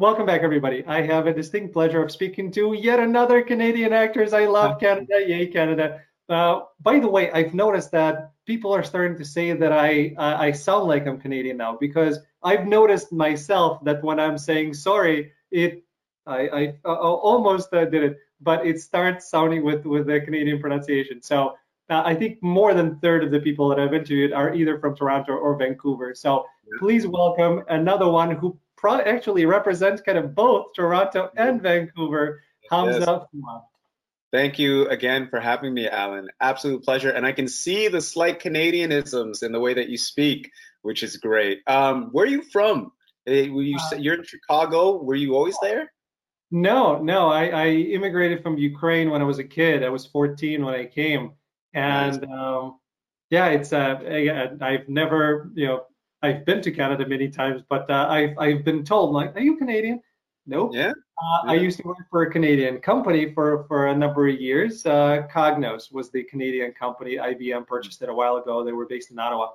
Welcome back, everybody. I have a distinct pleasure of speaking to yet another Canadian actors. I love Canada. Yay, Canada. Uh, by the way, I've noticed that people are starting to say that I uh, I sound like I'm Canadian now because I've noticed myself that when I'm saying sorry, it I, I uh, almost uh, did it, but it starts sounding with with the Canadian pronunciation. So uh, I think more than third of the people that I've interviewed are either from Toronto or Vancouver. So please welcome another one who pro- actually represents kind of both Toronto and Vancouver, Hamza. Thank you again for having me, Alan. Absolute pleasure. And I can see the slight Canadianisms in the way that you speak, which is great. Um, where are you from? Eh, were you, uh, you're in Chicago. Were you always there? No, no. I, I, immigrated from Ukraine when I was a kid. I was 14 when I came, and nice. um, yeah, it's uh, I've never, you know, I've been to Canada many times, but uh, I've I've been told like, are you Canadian? Nope. Yeah. Uh, yeah. I used to work for a Canadian company for for a number of years. Uh, Cognos was the Canadian company. IBM purchased it a while ago. They were based in Ottawa.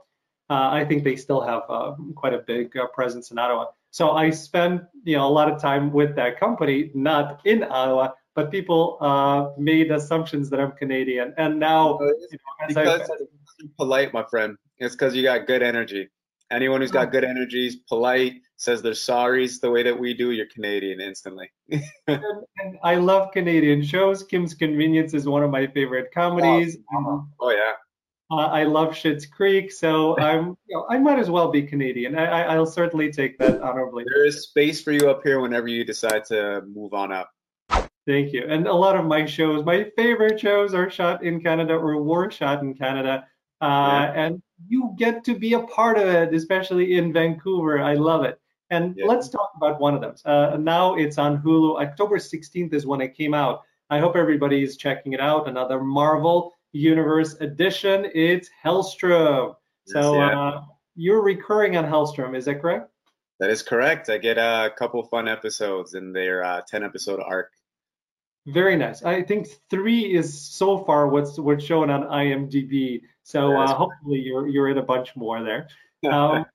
Uh, I think they still have uh, quite a big uh, presence in Ottawa. So I spent you know a lot of time with that company, not in Ottawa, but people uh, made assumptions that I'm Canadian. And now, you know, because polite, my friend. It's because you got good energy. Anyone who's got good energy is polite, says they're sorry, it's the way that we do, you're Canadian instantly. and, and, I love Canadian shows. Kim's Convenience is one of my favorite comedies. Oh, oh yeah. Uh, I love Schitt's Creek, so I'm, you know, I might as well be Canadian. I, will certainly take that honorably. There is space for you up here whenever you decide to move on up. Thank you. And a lot of my shows, my favorite shows, are shot in Canada or were shot in Canada. Uh, yeah. And you get to be a part of it, especially in Vancouver. I love it. And yeah. let's talk about one of them. Uh, now it's on Hulu. October 16th is when it came out. I hope everybody is checking it out. Another Marvel Universe edition. It's Helstrom. Yes, so yeah. uh, you're recurring on Helstrom, is that correct? That is correct. I get a couple fun episodes in their uh, 10 episode arc. Very nice. I think three is so far what's what's shown on IMDb. So uh, hopefully you're you're in a bunch more there. Um,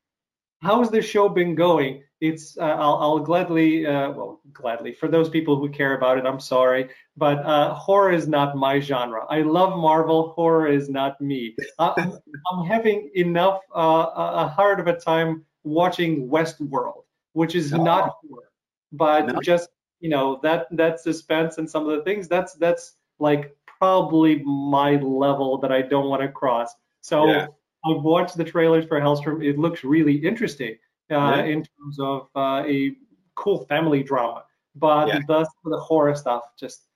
how's the show been going? It's uh, I'll, I'll gladly uh, well gladly for those people who care about it. I'm sorry, but uh, horror is not my genre. I love Marvel. Horror is not me. I'm, I'm having enough uh, a hard of a time watching Westworld, which is no. not horror, but no. just you know that that suspense and some of the things that's that's like probably my level that I don't want to cross. So yeah. I've watched the trailers for Helstrom. It looks really interesting uh, yeah. in terms of uh, a cool family drama, but yeah. the the horror stuff just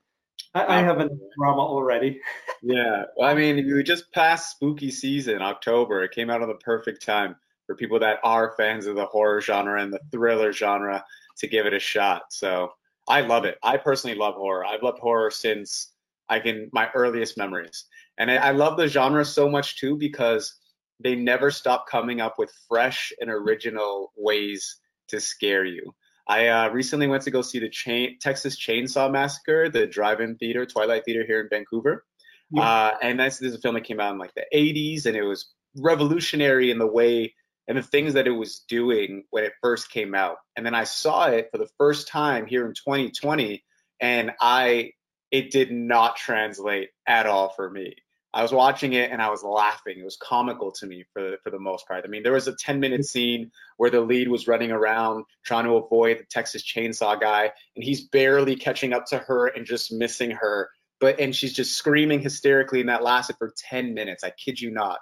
I, I have a drama already. yeah, well, I mean, we just passed spooky season, October. It came out at the perfect time for people that are fans of the horror genre and the thriller genre to give it a shot. So I love it. I personally love horror. I've loved horror since I can my earliest memories, and I, I love the genre so much too because they never stop coming up with fresh and original ways to scare you. I uh, recently went to go see the chain, Texas Chainsaw Massacre, the drive-in theater, Twilight Theater here in Vancouver. Yeah. Uh, and that's this is a film that came out in like the 80s, and it was revolutionary in the way and the things that it was doing when it first came out. And then I saw it for the first time here in 2020, and I it did not translate at all for me. I was watching it and I was laughing. It was comical to me for the, for the most part. I mean, there was a 10 minute scene where the lead was running around trying to avoid the Texas chainsaw guy, and he's barely catching up to her and just missing her. But and she's just screaming hysterically, and that lasted for 10 minutes. I kid you not.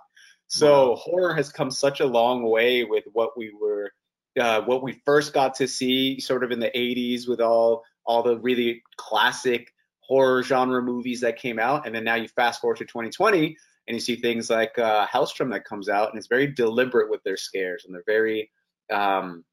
So wow. horror has come such a long way with what we were, uh, what we first got to see, sort of in the 80s, with all all the really classic horror genre movies that came out, and then now you fast forward to 2020 and you see things like uh, Helstrom that comes out, and it's very deliberate with their scares, and they're very um,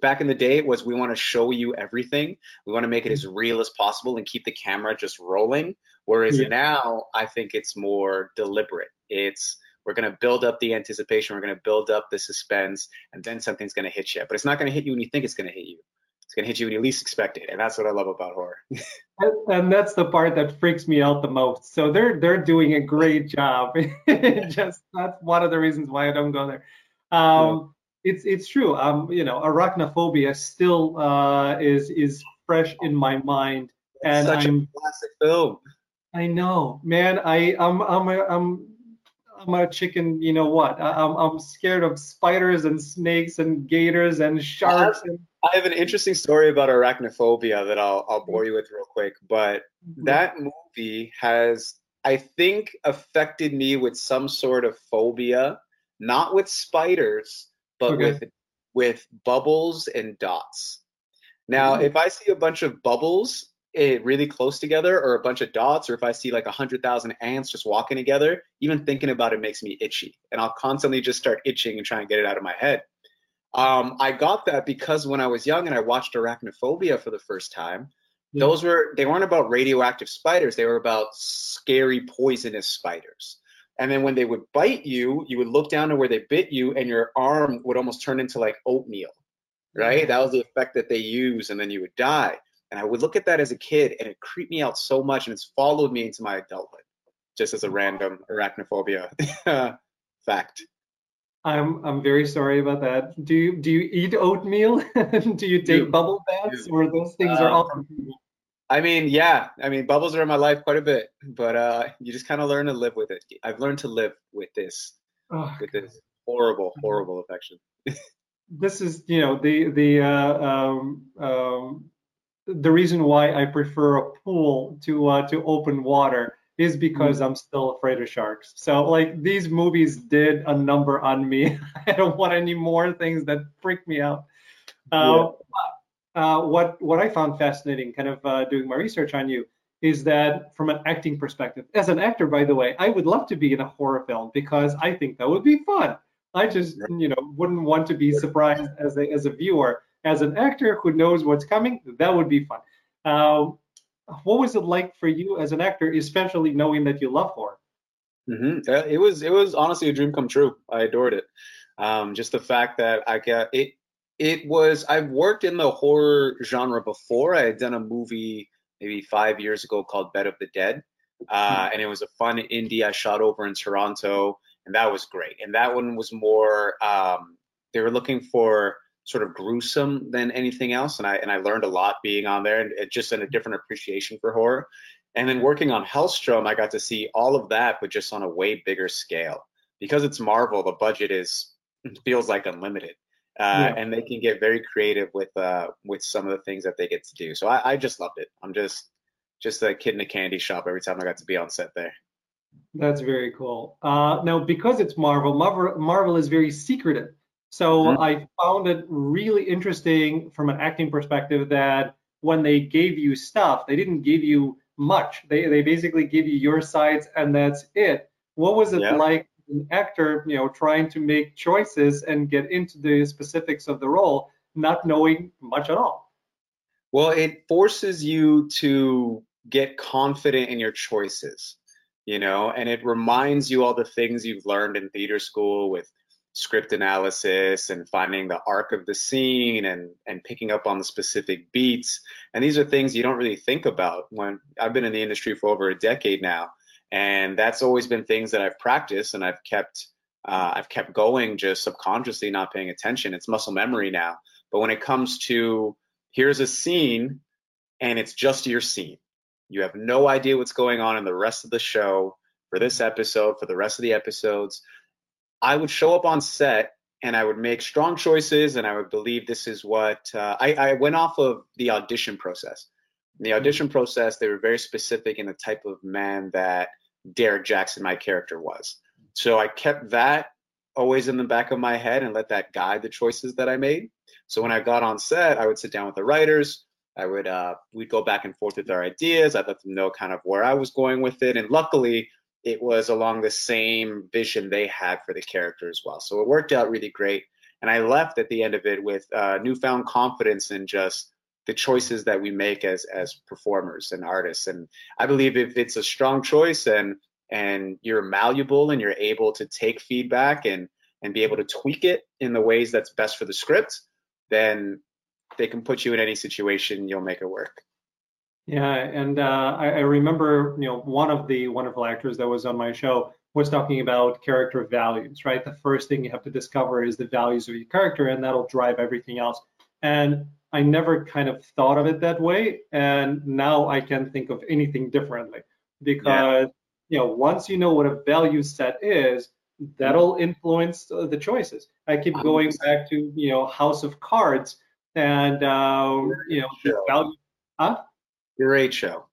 back in the day it was we want to show you everything we want to make it as real as possible and keep the camera just rolling whereas yeah. now i think it's more deliberate it's we're going to build up the anticipation. We're going to build up the suspense, and then something's going to hit you. But it's not going to hit you when you think it's going to hit you. It's going to hit you when you least expect it, and that's what I love about horror. and that's the part that freaks me out the most. So they're they're doing a great job. Just that's one of the reasons why I don't go there. Um, it's it's true. Um, you know, arachnophobia still uh, is is fresh in my mind, and Such I'm a classic film. I know, man. I I'm I'm a, I'm I'm a chicken. You know what? I, I'm I'm scared of spiders and snakes and gators and sharks. And, I have an interesting story about arachnophobia that I'll I'll bore you with real quick. But that movie has, I think, affected me with some sort of phobia, not with spiders, but Okay. with with bubbles and dots. Now, Mhm. if I see a bunch of bubbles eh, really close together, or a bunch of dots, or if I see like a hundred thousand ants just walking together, even thinking about it makes me itchy, and I'll constantly just start itching and try and get it out of my head. Um, I got that because when I was young and I watched Arachnophobia for the first time, Yeah. those were they weren't about radioactive spiders, they were about scary poisonous spiders. And then when they would bite you, you would look down to where they bit you and your arm would almost turn into like oatmeal. Right? That was the effect that they use, and then you would die. And I would look at that as a kid and it creeped me out so much and it's followed me into my adulthood. Just as a random arachnophobia fact. I'm I'm very sorry about that. Do you do you eat oatmeal? do you take bubble baths, or those things are Uh, all? I mean, yeah. I mean, bubbles are in my life quite a bit, but uh, you just kind of learn to live with it. I've learned to live with this, Oh, with this horrible, horrible affection. this is you know the the uh, um, um, the reason why I prefer a pool to uh, to open water is because I'm still afraid of sharks. So like these movies did a number on me. I don't want any more things that freak me out. Uh, uh, what what I found fascinating, kind of uh, doing my research on you, is that from an acting perspective, as an actor, by the way, I would love to be in a horror film because I think that would be fun. I just you know wouldn't want to be surprised as a as a viewer. As an actor who knows what's coming, that would be fun. Um, what was it like for you as an actor, especially knowing that you love horror? hmm It was, it was honestly a dream come true. I adored it. Um, just the fact that I got it. It was. I've worked in the horror genre before. I had done a movie maybe five years ago called Bed of the Dead, uh, and it was a fun indie I shot over in Toronto, and that was great. And that one was more. Um, they were looking for sort of gruesome than anything else, and I and I learned a lot being on there, and it just in a different appreciation for horror. And then working on Helstrom, I got to see all of that, but just on a way bigger scale. Because it's Marvel, the budget is feels like unlimited, uh, Yeah. and they can get very creative with uh, with some of the things that they get to do. So I, I just loved it. I'm just just a kid in a candy shop every time I got to be on set there. That's very cool. Uh, now, because it's Marvel, Marvel, Marvel is very secretive. So Mhm. I found it really interesting from an acting perspective that when they gave you stuff, they didn't give you much. They they basically give you your sides and that's it. What was it Yeah. like an actor, you know, trying to make choices and get into the specifics of the role, not knowing much at all? Well, it forces you to get confident in your choices, you know, and it reminds you all the things you've learned in theater school with script analysis and finding the arc of the scene and and picking up on the specific beats. And these are things you don't really think about when I've been in the industry for over a decade now, and that's always been things that I've practiced and I've kept uh, I've kept going just subconsciously not paying attention. It's muscle memory now. But when it comes to here's a scene and it's just your scene. You have no idea what's going on in the rest of the show for this episode, for the rest of the episodes. I would show up on set and I would make strong choices and I would believe this is what uh, I, I went off of the audition process. In the audition process, they were very specific in the type of man that Derek Jackson, my character, was. So I kept that always in the back of my head and let that guide the choices that I made. So when I got on set, I would sit down with the writers. I would uh, we'd go back and forth with our ideas. I'd let them know kind of where I was going with it, and luckily it was along the same vision they had for the character as well. So it worked out really great. And I left at the end of it with uh, newfound confidence in just the choices that we make as as performers and artists. And I believe if it's a strong choice and and you're malleable and you're able to take feedback and and be able to tweak it in the ways that's best for the script, then they can put you in any situation. You'll make it work. Yeah, and uh, I, I remember, you know, one of the wonderful actors that was on my show was talking about character values, right? The first thing you have to discover is the values of your character, and that'll drive everything else. And I never kind of thought of it that way, and now I can think of anything differently because yeah. you know once you know what a value set is, that'll influence the choices. I keep going back to you know House of Cards and uh, you know the value. Huh? Great show.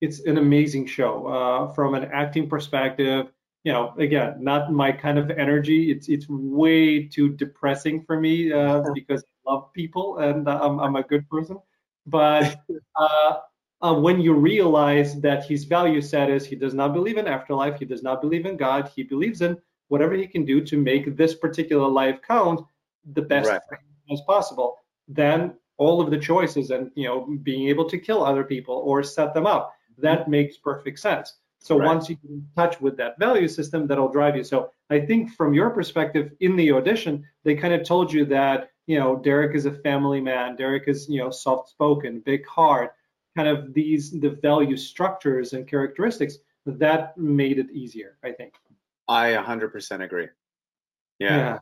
It's an amazing show uh, from an acting perspective. You know, again, not my kind of energy. It's it's way too depressing for me uh, because I love people and I'm I'm a good person. But uh, uh, when you realize that his value set is he does not believe in afterlife, he does not believe in God, he believes in whatever he can do to make this particular life count the best right. as possible. Then all of the choices and you know being able to kill other people or set them up that mm-hmm. makes perfect sense. So right. once you get in touch with that value system, that'll drive you. So I think from your perspective in the audition, they kind of told you that you know Derek is a family man, Derek is you know soft-spoken, big heart, kind of these the value structures and characteristics that made it easier. I think. I 100% agree. Yeah. yeah.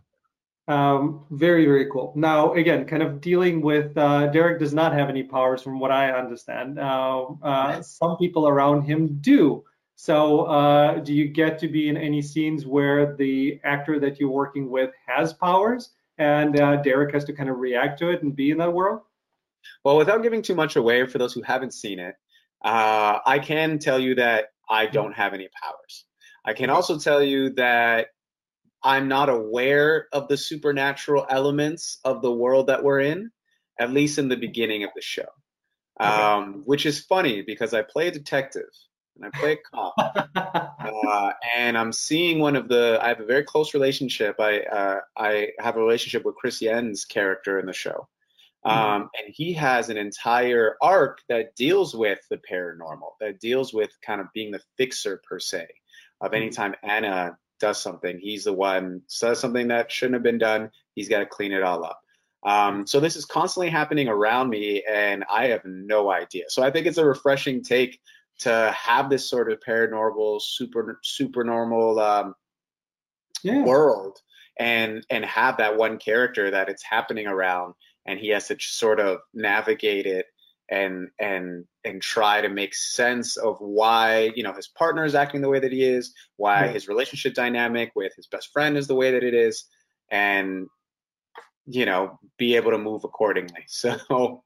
Um, very, very cool. Now, again, kind of dealing with uh, Derek does not have any powers, from what I understand. Uh, uh, some people around him do. So, uh, do you get to be in any scenes where the actor that you're working with has powers, and uh, Derek has to kind of react to it and be in that world? Well, without giving too much away for those who haven't seen it, uh, I can tell you that I don't have any powers. I can also tell you that I'm not aware of the supernatural elements of the world that we're in, at least in the beginning of the show. Okay. Um, which is funny because I play a detective and I play a cop, uh, and I'm seeing one of the. I have a very close relationship. I uh, I have a relationship with Chris Yen's character in the show, mm-hmm. um, mm-hmm. and he has an entire arc that deals with the paranormal, that deals with kind of being the fixer per se. Of any time Ana does something. He's the one says something that shouldn't have been done. He's got to clean it all up. Um, so this is constantly happening around me, and I have no idea. So I think it's a refreshing take to have this sort of paranormal, super super normal um, yeah. world, and and have that one character that it's happening around, and he has to sort of navigate it and and and try to make sense of why you know his partner is acting the way that he is, why his relationship dynamic with his best friend is the way that it is, and you know be able to move accordingly. So.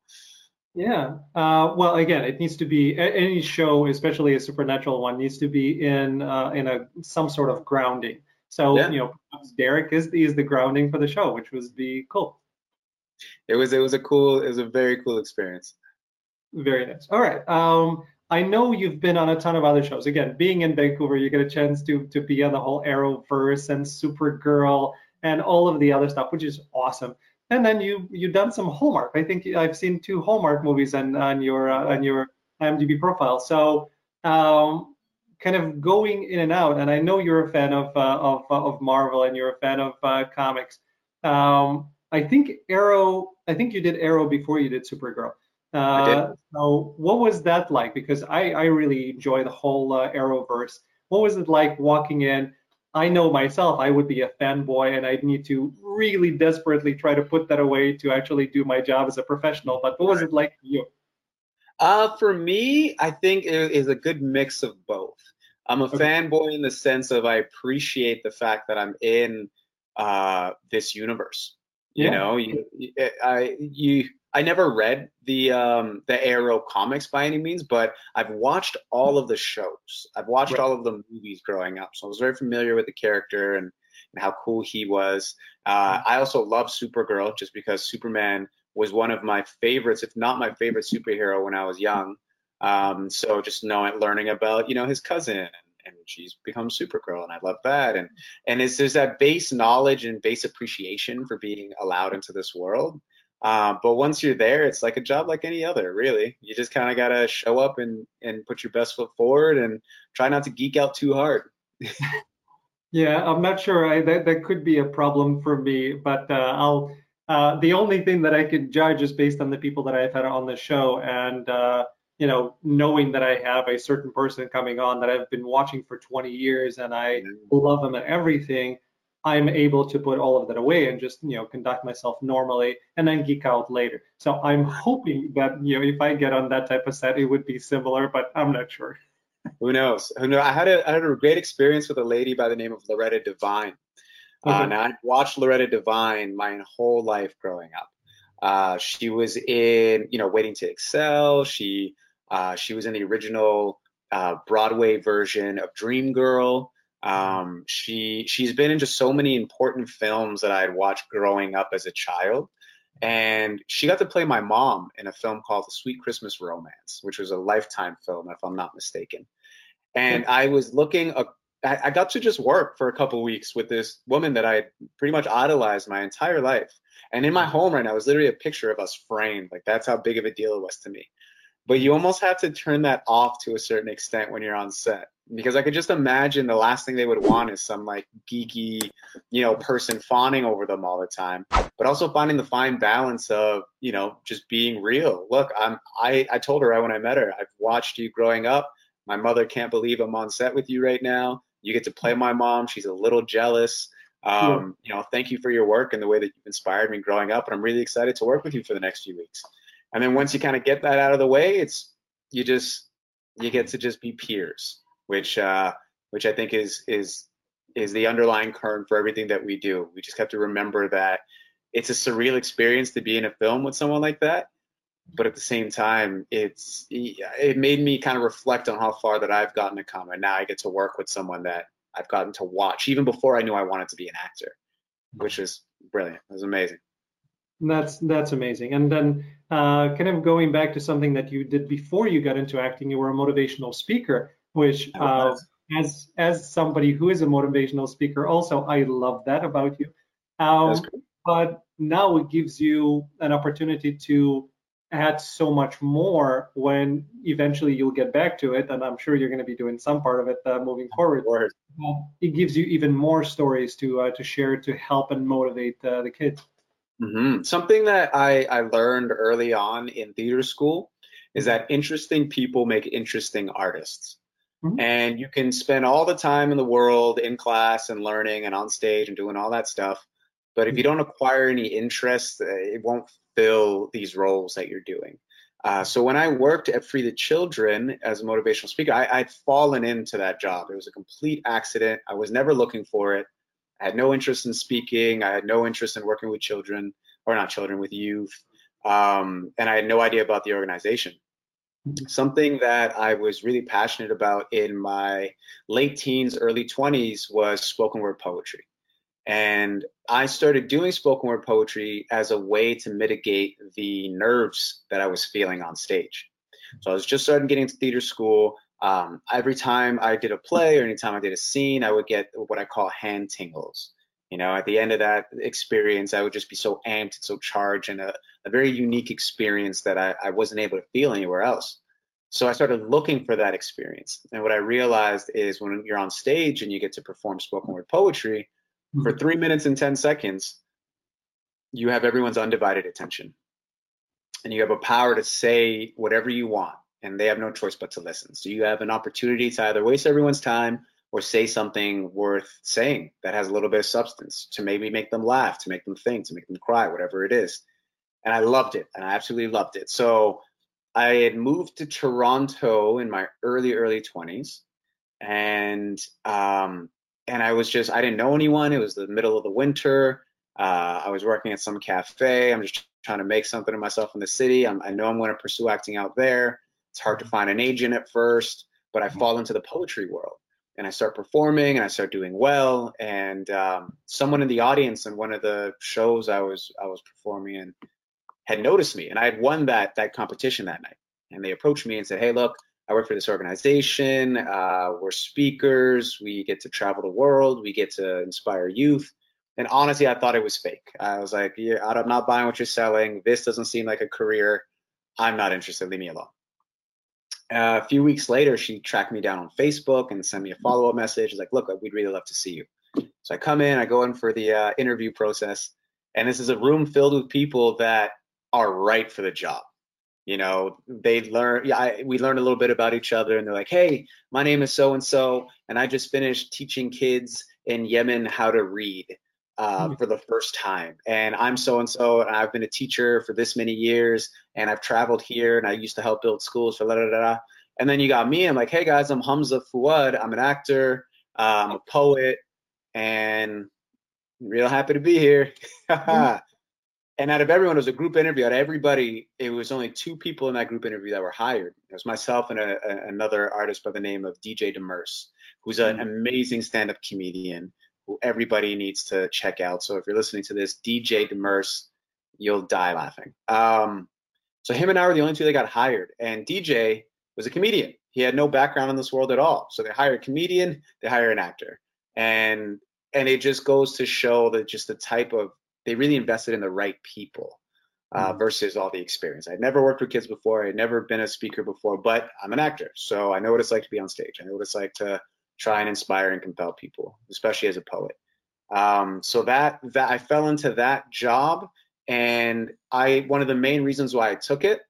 Yeah. Uh, well, again, it needs to be any show, especially a supernatural one, needs to be in uh, in a some sort of grounding. So yeah. you know, Derek is the, is the grounding for the show, which was be cool. It was it was a cool it was a very cool experience. Very nice. All right. Um, I know you've been on a ton of other shows. Again, being in Vancouver, you get a chance to to be on the whole Arrowverse and Supergirl and all of the other stuff, which is awesome. And then you you've done some Hallmark. I think I've seen two Hallmark movies on on your uh, on your IMDb profile. So um, kind of going in and out. And I know you're a fan of uh, of of Marvel and you're a fan of uh, comics. Um, I think Arrow. I think you did Arrow before you did Supergirl. Uh, so what was that like? Because I, I really enjoy the whole uh, Arrowverse. What was it like walking in? I know myself, I would be a fanboy and I'd need to really desperately try to put that away to actually do my job as a professional. But what was it like for you? Uh, for me, I think it is a good mix of both. I'm a okay. fanboy in the sense of I appreciate the fact that I'm in uh, this universe. You yeah. know, you, I, you, I never read the um, the Arrow comics by any means, but I've watched all of the shows. I've watched right. all of the movies growing up, so I was very familiar with the character and, and how cool he was. Uh, mm-hmm. I also love Supergirl just because Superman was one of my favorites, if not my favorite superhero when I was young. Um, so just knowing, learning about you know his cousin and, and she's become Supergirl, and I love that. And and it's there's that base knowledge and base appreciation for being allowed into this world uh, but once you're there, it's like a job like any other, really. You just kind of got to show up and, and put your best foot forward and try not to geek out too hard. yeah, I'm not sure. I, that, that could be a problem for me, but uh, I'll. Uh, the only thing that I could judge is based on the people that I've had on the show, and uh, you know, knowing that I have a certain person coming on that I've been watching for 20 years and I love them and everything, I'm able to put all of that away and just, you know, conduct myself normally and then geek out later. So I'm hoping that, you know, if I get on that type of set, it would be similar, but I'm not sure. Who knows? Who knows? I had a, I had a great experience with a lady by the name of Loretta Devine. Uh, now I watched Loretta Devine my whole life growing up. Uh, she was in, you know, Waiting to Exhale. She uh, she was in the original uh, Broadway version of Dreamgirl. Um, she she's been in just so many important films that I had watched growing up as a child, and she got to play my mom in a film called The Sweet Christmas Romance, which was a Lifetime film, if I'm not mistaken. And hmm. I was looking, uh, I got to just work for a couple weeks with this woman that I pretty much idolized my entire life. And in my hmm. home right now is literally a picture of us framed. Like that's how big of a deal it was to me but you almost have to turn that off to a certain extent when you're on set because I could just imagine the last thing they would want is some like geeky, you know, person fawning over them all the time, but also finding the fine balance of, you know, just being real. Look, I'm I I told her right when I met her, I've watched you growing up. My mother can't believe I'm on set with you right now. You get to play my mom. She's a little jealous. Um, you know, thank you for your work and the way that you've inspired me growing up, and I'm really excited to work with you for the next few weeks. And then once you kind of get that out of the way, it's you just you get to just be peers, which uh, which I think is is is the underlying current for everything that we do. We just have to remember that it's a surreal experience to be in a film with someone like that, but at the same time, it's it made me kind of reflect on how far that I've gotten to come, and now I get to work with someone that I've gotten to watch even before I knew I wanted to be an actor, which was brilliant. It was amazing. That's that's amazing. And then uh, kind of going back to something that you did before you got into acting, you were a motivational speaker, which uh, as as somebody who is a motivational speaker, also I love that about you. Um, but now it gives you an opportunity to add so much more when eventually you'll get back to it, and I'm sure you're going to be doing some part of it uh, moving forward. It gives you even more stories to uh, to share to help and motivate uh, the kids. Mm-hmm. Something that I, I learned early on in theater school is that interesting people make interesting artists. Mm-hmm. And you can spend all the time in the world in class and learning and on stage and doing all that stuff. But if you don't acquire any interest, uh, it won't fill these roles that you're doing. Uh, so when I worked at Free the Children as a motivational speaker, I, I'd fallen into that job. It was a complete accident. I was never looking for it. I had no interest in speaking. I had no interest in working with children, or not children, with youth. Um, and I had no idea about the organization. Something that I was really passionate about in my late teens, early 20s was spoken word poetry. And I started doing spoken word poetry as a way to mitigate the nerves that I was feeling on stage. So I was just starting getting to theater school. Um, every time I did a play or anytime I did a scene, I would get what I call hand tingles. You know, at the end of that experience, I would just be so amped and so charged and a, a very unique experience that I, I wasn't able to feel anywhere else. So I started looking for that experience. And what I realized is when you're on stage and you get to perform spoken word poetry, mm-hmm. for three minutes and 10 seconds, you have everyone's undivided attention. And you have a power to say whatever you want and they have no choice but to listen. So you have an opportunity to either waste everyone's time or say something worth saying that has a little bit of substance to maybe make them laugh, to make them think, to make them cry, whatever it is. And I loved it, and I absolutely loved it. So I had moved to Toronto in my early early 20s, and um, and I was just I didn't know anyone. It was the middle of the winter. Uh, I was working at some cafe. I'm just trying to make something of myself in the city. I'm, I know I'm going to pursue acting out there. It's hard to find an agent at first, but I fall into the poetry world and I start performing and I start doing well. And um, someone in the audience in one of the shows I was I was performing in had noticed me, and I had won that that competition that night. And they approached me and said, "Hey, look, I work for this organization. Uh, we're speakers. We get to travel the world. We get to inspire youth." And honestly, I thought it was fake. I was like, yeah, "I'm not buying what you're selling. This doesn't seem like a career. I'm not interested. Leave me alone." Uh, a few weeks later, she tracked me down on Facebook and sent me a follow up message. She's like, look, we'd really love to see you. So I come in, I go in for the uh, interview process, and this is a room filled with people that are right for the job. you know they learn yeah I, we learn a little bit about each other and they're like hey my name is so and so and i just finished teaching kids in yemen how to read uh, mm-hmm. for the first time and i'm so and so and i've been a teacher for this many years and i've traveled here and i used to help build schools for la da da and then you got me i'm like hey guys i'm hamza fouad i'm an actor uh, i'm a poet and real happy to be here mm-hmm. And out of everyone, it was a group interview. Out of everybody, it was only two people in that group interview that were hired. It was myself and a, a, another artist by the name of DJ Demers, who's an mm-hmm. amazing stand-up comedian everybody needs to check out. So if you're listening to this, DJ Demers, you'll die laughing. Um, so him and I were the only two that got hired. And DJ was a comedian. He had no background in this world at all. So they hire a comedian, they hire an actor, and and it just goes to show that just the type of they really invested in the right people uh, mm-hmm. versus all the experience. I'd never worked with kids before. I'd never been a speaker before, but I'm an actor, so I know what it's like to be on stage. I know what it's like to try and inspire and compel people, especially as a poet. Um, so that that I fell into that job, and I one of the main reasons why I took it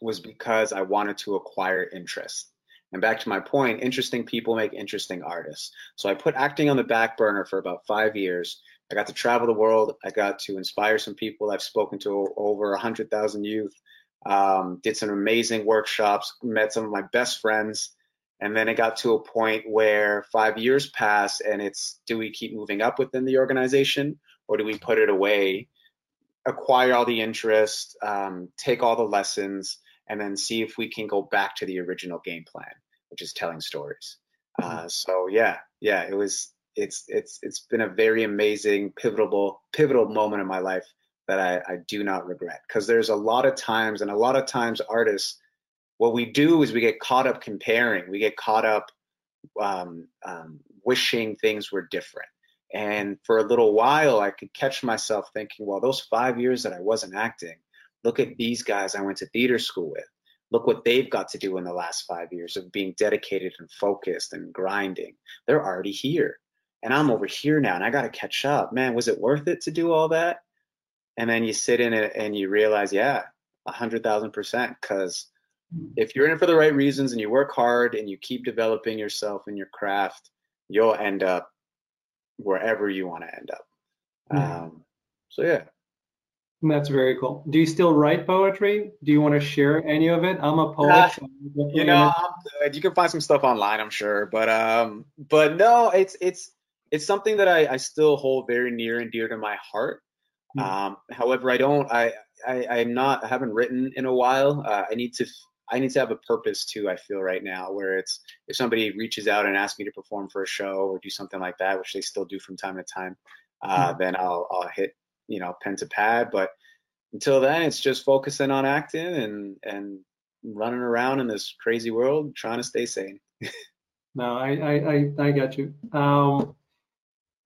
was because I wanted to acquire interest. And back to my point, interesting people make interesting artists. So I put acting on the back burner for about five years I got to travel the world. I got to inspire some people. I've spoken to over 100,000 youth, um, did some amazing workshops, met some of my best friends. And then it got to a point where five years passed, and it's do we keep moving up within the organization or do we put it away, acquire all the interest, um, take all the lessons, and then see if we can go back to the original game plan, which is telling stories. Mm-hmm. Uh, so yeah, yeah, it was it's it's it's been a very amazing pivotal pivotal moment in my life that I, I do not regret because there's a lot of times and a lot of times artists what we do is we get caught up comparing we get caught up um, um, wishing things were different and for a little while i could catch myself thinking well those five years that i wasn't acting look at these guys i went to theater school with look what they've got to do in the last five years of being dedicated and focused and grinding they're already here and I'm over here now and I got to catch up. Man, was it worth it to do all that? And then you sit in it and you realize, yeah, a hundred thousand percent. Because if you're in it for the right reasons and you work hard and you keep developing yourself and your craft, you'll end up wherever you want to end up. Yeah. Um, so yeah. That's very cool. Do you still write poetry? Do you want to share any of it? I'm a poet. Uh, so you know, You can find some stuff online, I'm sure, but um, but no, it's it's it's something that I, I still hold very near and dear to my heart. Mm. Um, however, I don't, I, I, I'm not, I haven't written in a while. Uh, I need to, I need to have a purpose too. I feel right now where it's, if somebody reaches out and asks me to perform for a show or do something like that, which they still do from time to time, uh, mm. then I'll, I'll hit, you know, pen to pad. But until then, it's just focusing on acting and, and running around in this crazy world, trying to stay sane. no, I, I, I, I got you. Um,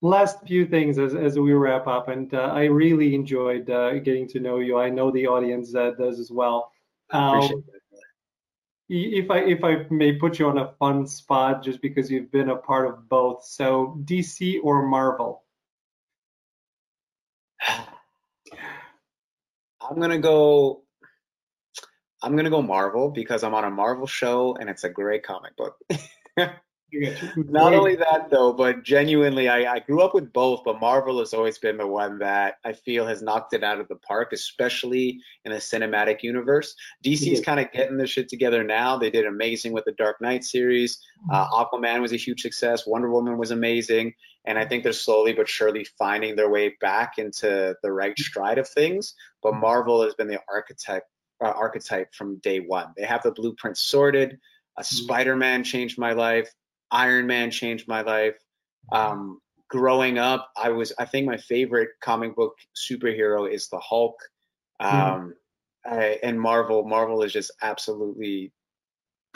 last few things as, as we wrap up, and uh, I really enjoyed uh, getting to know you. I know the audience uh, does as well. Um, if I if I may put you on a fun spot, just because you've been a part of both, so DC or Marvel? I'm gonna go. I'm gonna go Marvel because I'm on a Marvel show and it's a great comic book. Not only that though, but genuinely, I, I grew up with both, but Marvel has always been the one that I feel has knocked it out of the park, especially in a cinematic universe. DC's yeah. kind of getting their shit together now. They did amazing with the Dark Knight series. Uh, mm-hmm. Aquaman was a huge success. Wonder Woman was amazing, and I think they're slowly but surely finding their way back into the right stride of things. But Marvel has been the architect uh, archetype from day one. They have the blueprint sorted. A mm-hmm. Spider-Man changed my life. Iron Man changed my life. Um, growing up, I was I think my favorite comic book superhero is the Hulk. Um, I, and Marvel. Marvel is just absolutely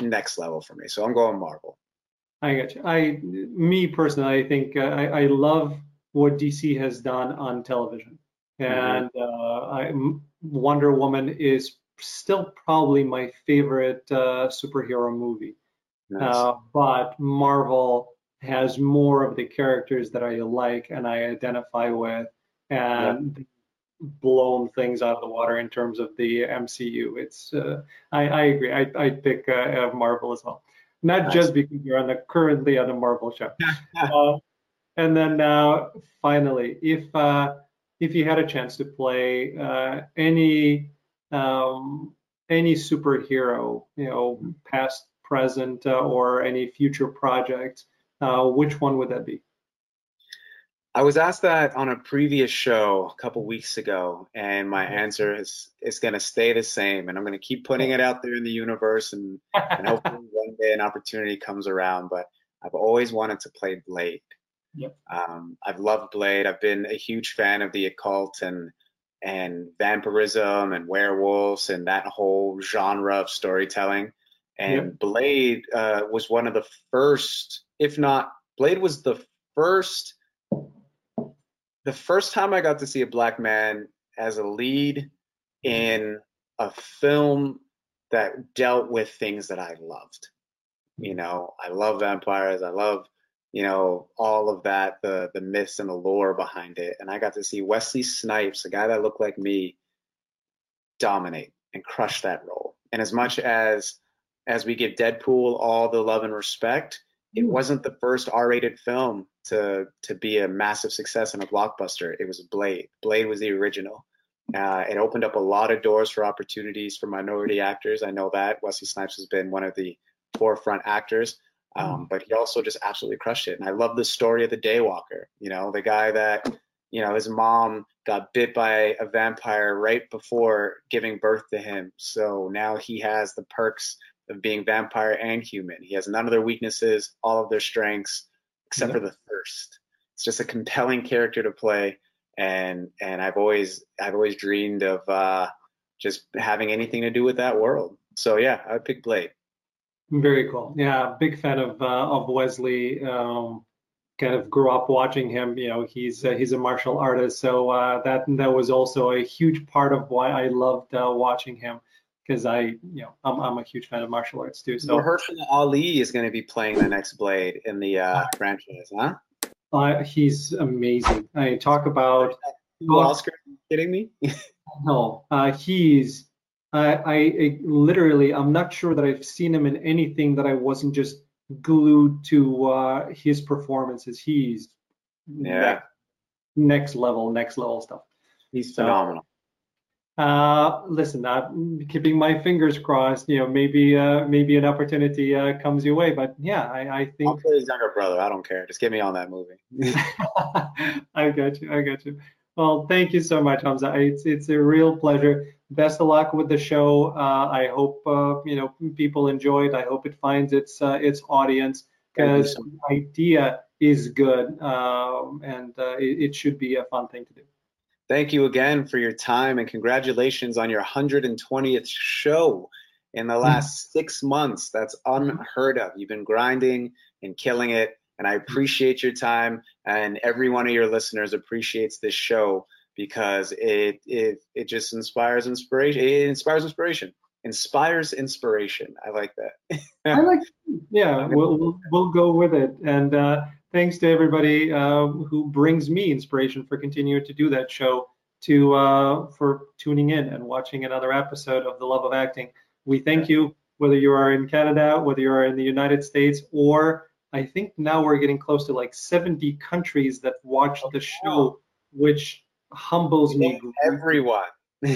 next level for me. So I'm going Marvel. I got you. I, me personally, I think uh, I, I love what DC has done on television, mm-hmm. and mm-hmm. uh, I, Wonder Woman is still probably my favorite uh, superhero movie. Nice. Uh, but Marvel has more of the characters that I like and I identify with, and yeah. blown things out of the water in terms of the MCU. It's uh, I, I agree. I I pick uh, Marvel as well, not nice. just because you're on the currently on the Marvel show. uh, and then uh, finally, if uh, if you had a chance to play uh, any um, any superhero, you know, past, present, uh, or any future project, uh, which one would that be? I was asked that on a previous show a couple weeks ago, and my mm-hmm. answer is is going to stay the same. And I'm going to keep putting it out there in the universe, and, and hopefully one day an opportunity comes around. But I've always wanted to play Blade. Yep. Um, I've loved Blade. I've been a huge fan of the occult and and vampirism and werewolves and that whole genre of storytelling. And yep. Blade uh, was one of the first, if not, Blade was the first the first time I got to see a black man as a lead in a film that dealt with things that I loved. You know, I love vampires. I love, you know, all of that, the the myths and the lore behind it. And I got to see Wesley Snipes, a guy that looked like me, dominate and crush that role. And as much as as we give Deadpool all the love and respect, it wasn't the first R-rated film to to be a massive success and a blockbuster. It was Blade. Blade was the original. Uh, it opened up a lot of doors for opportunities for minority actors. I know that Wesley Snipes has been one of the forefront actors, um, mm. but he also just absolutely crushed it. And I love the story of the Daywalker. You know, the guy that you know his mom got bit by a vampire right before giving birth to him, so now he has the perks of being vampire and human. He has none of their weaknesses, all of their strengths, except for the thirst. It's just a compelling character to play, and and I've always I've always dreamed of uh, just having anything to do with that world. So yeah, I would pick Blade. Very cool. Yeah, big fan of uh, of Wesley. Um, kind of grew up watching him. You know, he's uh, he's a martial artist, so uh, that that was also a huge part of why I loved uh, watching him because I, you know, I'm, I'm a huge fan of martial arts too. So Mahershala Ali is going to be playing the next Blade in the uh, franchise, huh? Uh, he's amazing. I mean, talk about Oscar. kidding me? no, uh, he's. I, I, I literally, I'm not sure that I've seen him in anything that I wasn't just glued to uh, his performances. He's yeah, next level, next level stuff. He's phenomenal uh, listen, I'm keeping my fingers crossed. You know, maybe uh, maybe an opportunity uh, comes your way. But yeah, I, I think I'll play his younger brother. I don't care. Just get me on that movie. I got you. I got you. Well, thank you so much, Hamza. It's it's a real pleasure. Best of luck with the show. Uh, I hope uh, you know people enjoy it. I hope it finds its uh, its audience because the idea is good um, and uh, it, it should be a fun thing to do. Thank you again for your time and congratulations on your 120th show in the last six months. That's unheard of. You've been grinding and killing it. And I appreciate your time. And every one of your listeners appreciates this show because it it it just inspires inspiration. It inspires inspiration. Inspires inspiration. I like that. I like. Yeah, we'll, we'll, we'll go with it. And uh, thanks to everybody uh, who brings me inspiration for continuing to do that show, to uh, for tuning in and watching another episode of The Love of Acting. We thank you, whether you are in Canada, whether you are in the United States, or I think now we're getting close to like 70 countries that watch the show, which humbles me. Everyone.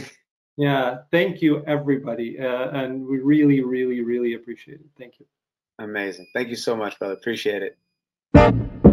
yeah, thank you, everybody. Uh, and we really, really, really appreciate it. Thank you. Amazing. Thank you so much, brother. Appreciate it you.